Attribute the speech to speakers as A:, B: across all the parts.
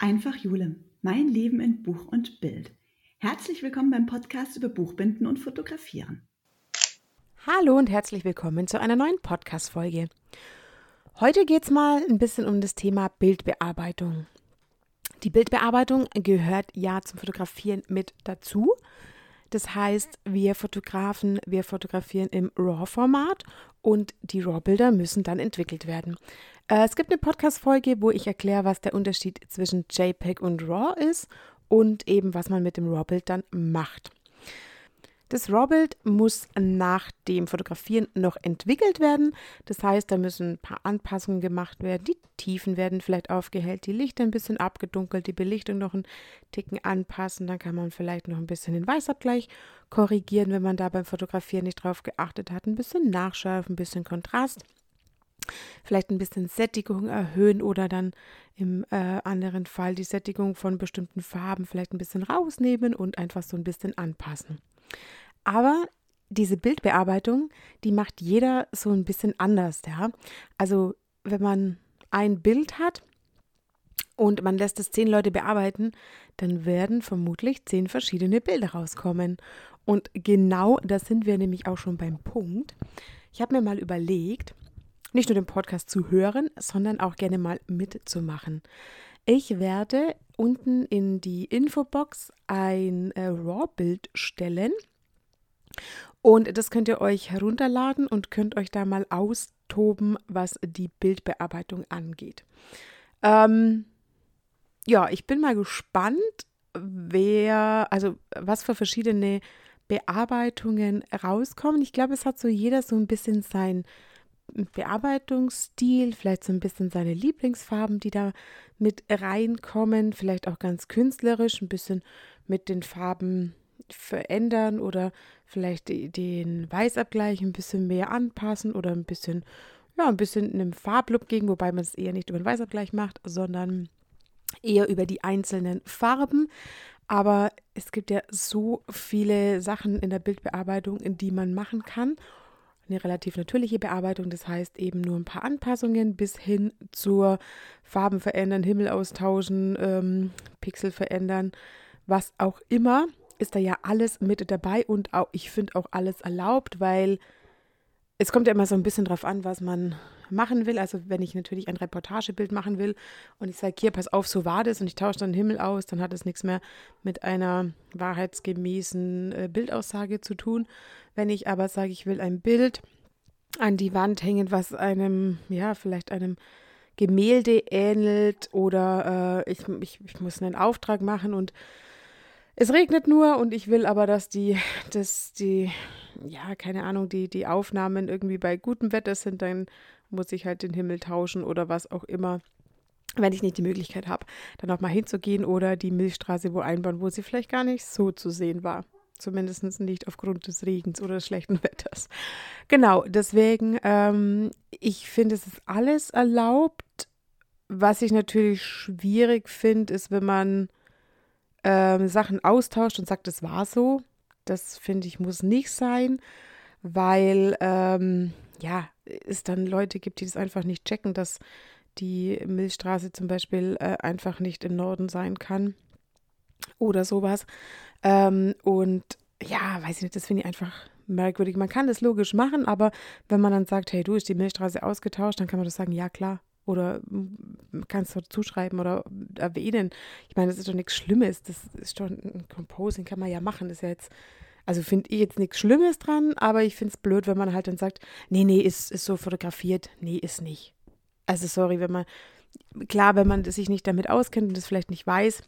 A: Einfach Jule, mein Leben in Buch und Bild. Herzlich willkommen beim Podcast über Buchbinden und Fotografieren.
B: Hallo und herzlich willkommen zu einer neuen Podcast-Folge. Heute geht es mal ein bisschen um das Thema Bildbearbeitung. Die Bildbearbeitung gehört ja zum Fotografieren mit dazu. Das heißt, wir Fotografen, wir fotografieren im RAW-Format und die RAW-Bilder müssen dann entwickelt werden. Äh, es gibt eine Podcast-Folge, wo ich erkläre, was der Unterschied zwischen JPEG und RAW ist und eben, was man mit dem RAW-Bild dann macht. Das RAW-Bild muss nach dem Fotografieren noch entwickelt werden. Das heißt, da müssen ein paar Anpassungen gemacht werden. Die Tiefen werden vielleicht aufgehellt, die Lichter ein bisschen abgedunkelt, die Belichtung noch einen Ticken anpassen. Dann kann man vielleicht noch ein bisschen den Weißabgleich korrigieren, wenn man da beim Fotografieren nicht drauf geachtet hat. Ein bisschen nachschärfen, ein bisschen Kontrast. Vielleicht ein bisschen Sättigung erhöhen oder dann im äh, anderen Fall die Sättigung von bestimmten Farben vielleicht ein bisschen rausnehmen und einfach so ein bisschen anpassen. Aber diese Bildbearbeitung, die macht jeder so ein bisschen anders, ja. Also wenn man ein Bild hat und man lässt es zehn Leute bearbeiten, dann werden vermutlich zehn verschiedene Bilder rauskommen. Und genau da sind wir nämlich auch schon beim Punkt. Ich habe mir mal überlegt, nicht nur den Podcast zu hören, sondern auch gerne mal mitzumachen. Ich werde unten in die Infobox ein äh, RAW-Bild stellen. Und das könnt ihr euch herunterladen und könnt euch da mal austoben, was die Bildbearbeitung angeht. Ähm, ja, ich bin mal gespannt, wer, also was für verschiedene Bearbeitungen rauskommen. Ich glaube, es hat so jeder so ein bisschen sein Bearbeitungsstil, vielleicht so ein bisschen seine Lieblingsfarben, die da mit reinkommen, vielleicht auch ganz künstlerisch, ein bisschen mit den Farben verändern oder vielleicht den Weißabgleich ein bisschen mehr anpassen oder ein bisschen, ja, ein bisschen einem Farblook gegen, wobei man es eher nicht über den Weißabgleich macht, sondern eher über die einzelnen Farben. Aber es gibt ja so viele Sachen in der Bildbearbeitung, in die man machen kann eine relativ natürliche Bearbeitung, das heißt eben nur ein paar Anpassungen bis hin zur Farben verändern, Himmel austauschen, ähm, Pixel verändern, was auch immer, ist da ja alles mit dabei und auch, ich finde auch alles erlaubt, weil es kommt ja immer so ein bisschen drauf an, was man machen will. Also wenn ich natürlich ein Reportagebild machen will und ich sage, hier, pass auf, so war das und ich tausche dann den Himmel aus, dann hat es nichts mehr mit einer wahrheitsgemäßen äh, Bildaussage zu tun. Wenn ich aber sage, ich will ein Bild an die Wand hängen, was einem, ja, vielleicht einem Gemälde ähnelt oder äh, ich, ich, ich muss einen Auftrag machen und es regnet nur und ich will aber, dass die, dass die, ja, keine Ahnung, die, die Aufnahmen irgendwie bei gutem Wetter sind, dann muss ich halt den Himmel tauschen oder was auch immer, wenn ich nicht die Möglichkeit habe, dann auch mal hinzugehen oder die Milchstraße wo einbauen, wo sie vielleicht gar nicht so zu sehen war. Zumindest nicht aufgrund des Regens oder des schlechten Wetters. Genau, deswegen, ähm, ich finde, es ist alles erlaubt. Was ich natürlich schwierig finde, ist, wenn man ähm, Sachen austauscht und sagt, das war so. Das finde ich, muss nicht sein, weil ähm, ja, es dann Leute gibt, die das einfach nicht checken, dass die Milchstraße zum Beispiel äh, einfach nicht im Norden sein kann oder sowas. Ähm, und ja, weiß ich nicht, das finde ich einfach merkwürdig. Man kann das logisch machen, aber wenn man dann sagt, hey, du ist die Milchstraße ausgetauscht, dann kann man das sagen, ja klar. Oder kannst du zuschreiben oder erwähnen. Ich meine, das ist doch nichts Schlimmes. Das ist doch ein Composing, kann man ja machen. Das ist ja jetzt also finde ich jetzt nichts Schlimmes dran, aber ich finde es blöd, wenn man halt dann sagt, nee, nee, ist, ist so fotografiert. Nee, ist nicht. Also sorry, wenn man, klar, wenn man sich nicht damit auskennt und das vielleicht nicht weiß,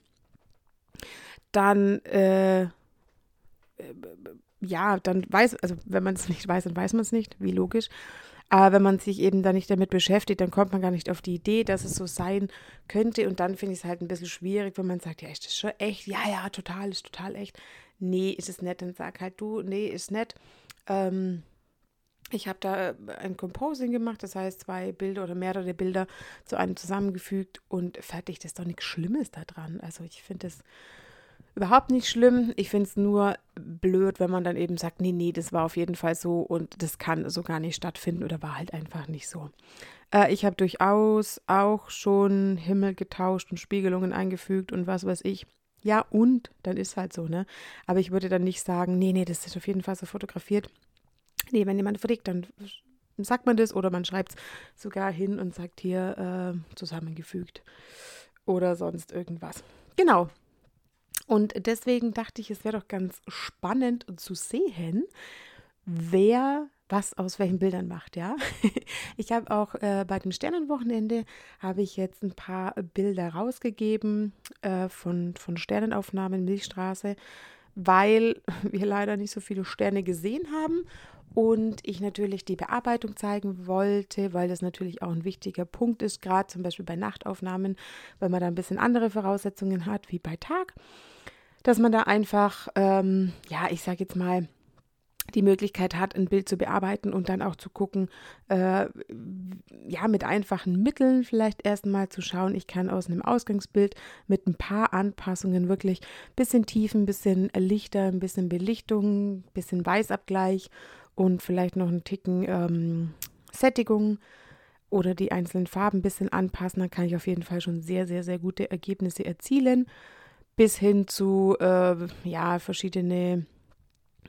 B: dann, äh, ja, dann weiß, also wenn man es nicht weiß, dann weiß man es nicht, wie logisch. Aber wenn man sich eben da nicht damit beschäftigt, dann kommt man gar nicht auf die Idee, dass es so sein könnte. Und dann finde ich es halt ein bisschen schwierig, wenn man sagt, ja, ist das schon echt? Ja, ja, total, ist total echt nee, ist es nett, dann sag halt du, nee, ist nett. Ähm, ich habe da ein Composing gemacht, das heißt zwei Bilder oder mehrere Bilder zu einem zusammengefügt und fertig. Das ist doch nichts Schlimmes daran. Also ich finde es überhaupt nicht schlimm. Ich finde es nur blöd, wenn man dann eben sagt, nee, nee, das war auf jeden Fall so und das kann so gar nicht stattfinden oder war halt einfach nicht so. Äh, ich habe durchaus auch schon Himmel getauscht und Spiegelungen eingefügt und was weiß ich. Ja, und dann ist halt so, ne? Aber ich würde dann nicht sagen, nee, nee, das ist auf jeden Fall so fotografiert. Nee, wenn jemand fragt, dann sagt man das oder man schreibt es sogar hin und sagt hier äh, zusammengefügt oder sonst irgendwas. Genau. Und deswegen dachte ich, es wäre doch ganz spannend zu sehen, wer was aus welchen Bildern macht, ja. Ich habe auch äh, bei dem Sternenwochenende habe ich jetzt ein paar Bilder rausgegeben äh, von, von Sternenaufnahmen Milchstraße, weil wir leider nicht so viele Sterne gesehen haben und ich natürlich die Bearbeitung zeigen wollte, weil das natürlich auch ein wichtiger Punkt ist, gerade zum Beispiel bei Nachtaufnahmen, weil man da ein bisschen andere Voraussetzungen hat wie bei Tag, dass man da einfach, ähm, ja, ich sage jetzt mal, die Möglichkeit hat, ein Bild zu bearbeiten und dann auch zu gucken, äh, ja, mit einfachen Mitteln vielleicht erstmal zu schauen, ich kann aus einem Ausgangsbild mit ein paar Anpassungen wirklich ein bisschen Tiefen, ein bisschen Lichter, ein bisschen Belichtung, ein bisschen Weißabgleich und vielleicht noch einen Ticken ähm, Sättigung oder die einzelnen Farben ein bisschen anpassen, dann kann ich auf jeden Fall schon sehr, sehr, sehr gute Ergebnisse erzielen. Bis hin zu äh, ja, verschiedene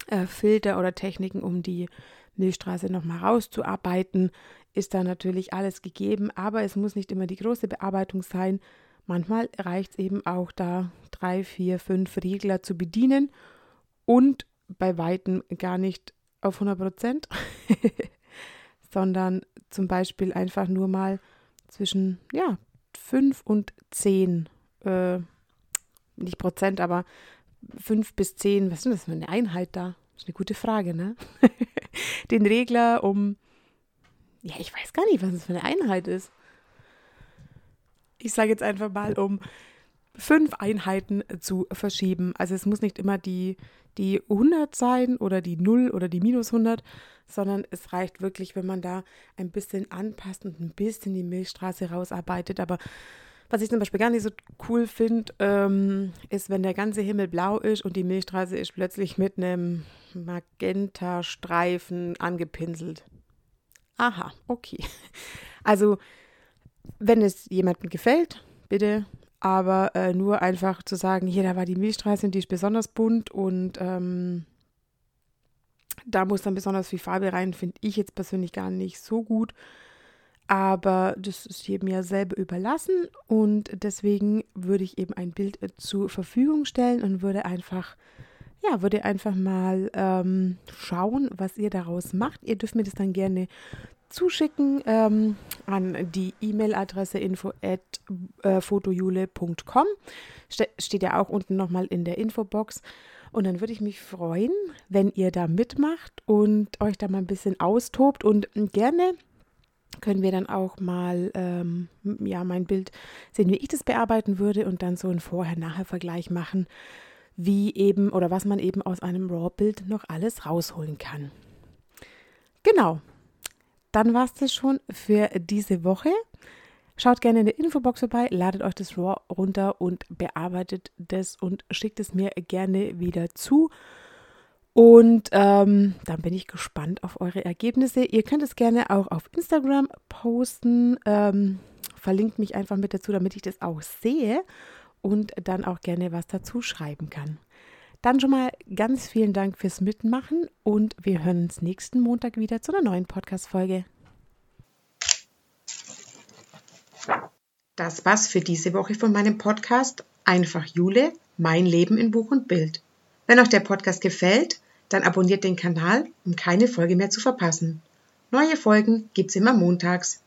B: äh, Filter oder Techniken, um die Milchstraße nochmal rauszuarbeiten, ist da natürlich alles gegeben, aber es muss nicht immer die große Bearbeitung sein. Manchmal reicht es eben auch da, drei, vier, fünf Regler zu bedienen und bei weitem gar nicht auf 100 Prozent, sondern zum Beispiel einfach nur mal zwischen ja, 5 und 10, äh, nicht Prozent, aber 5 bis 10, was ist denn das für eine Einheit da? Das ist eine gute Frage, ne? Den Regler um, ja, ich weiß gar nicht, was das für eine Einheit ist. Ich sage jetzt einfach mal um fünf Einheiten zu verschieben. Also es muss nicht immer die, die 100 sein oder die 0 oder die minus 100, sondern es reicht wirklich, wenn man da ein bisschen anpasst und ein bisschen die Milchstraße rausarbeitet. Aber was ich zum Beispiel gar nicht so cool finde, ähm, ist, wenn der ganze Himmel blau ist und die Milchstraße ist plötzlich mit einem Magenta-Streifen angepinselt. Aha, okay. Also, wenn es jemandem gefällt, bitte aber äh, nur einfach zu sagen, hier, da war die Milchstraße und die ist besonders bunt und ähm, da muss dann besonders viel Farbe rein, finde ich jetzt persönlich gar nicht so gut. Aber das ist jedem ja selber überlassen und deswegen würde ich eben ein Bild äh, zur Verfügung stellen und würde einfach, ja, würde einfach mal ähm, schauen, was ihr daraus macht. Ihr dürft mir das dann gerne zuschicken ähm, an die E-Mail-Adresse info at äh. Ste steht ja auch unten nochmal in der Infobox. Und dann würde ich mich freuen, wenn ihr da mitmacht und euch da mal ein bisschen austobt. Und gerne können wir dann auch mal ähm, ja, mein Bild sehen, wie ich das bearbeiten würde und dann so einen Vorher-Nachher-Vergleich machen, wie eben oder was man eben aus einem RAW-Bild noch alles rausholen kann. Genau, dann war es das schon für diese Woche. Schaut gerne in der Infobox vorbei, ladet euch das RAW runter und bearbeitet das und schickt es mir gerne wieder zu. Und ähm, dann bin ich gespannt auf eure Ergebnisse. Ihr könnt es gerne auch auf Instagram posten. Ähm, verlinkt mich einfach mit dazu, damit ich das auch sehe und dann auch gerne was dazu schreiben kann. Dann schon mal ganz vielen Dank fürs Mitmachen und wir hören uns nächsten Montag wieder zu einer neuen Podcast-Folge.
A: Das war's für diese Woche von meinem Podcast Einfach Jule, mein Leben in Buch und Bild. Wenn euch der Podcast gefällt, dann abonniert den Kanal, um keine Folge mehr zu verpassen. Neue Folgen gibt's immer montags.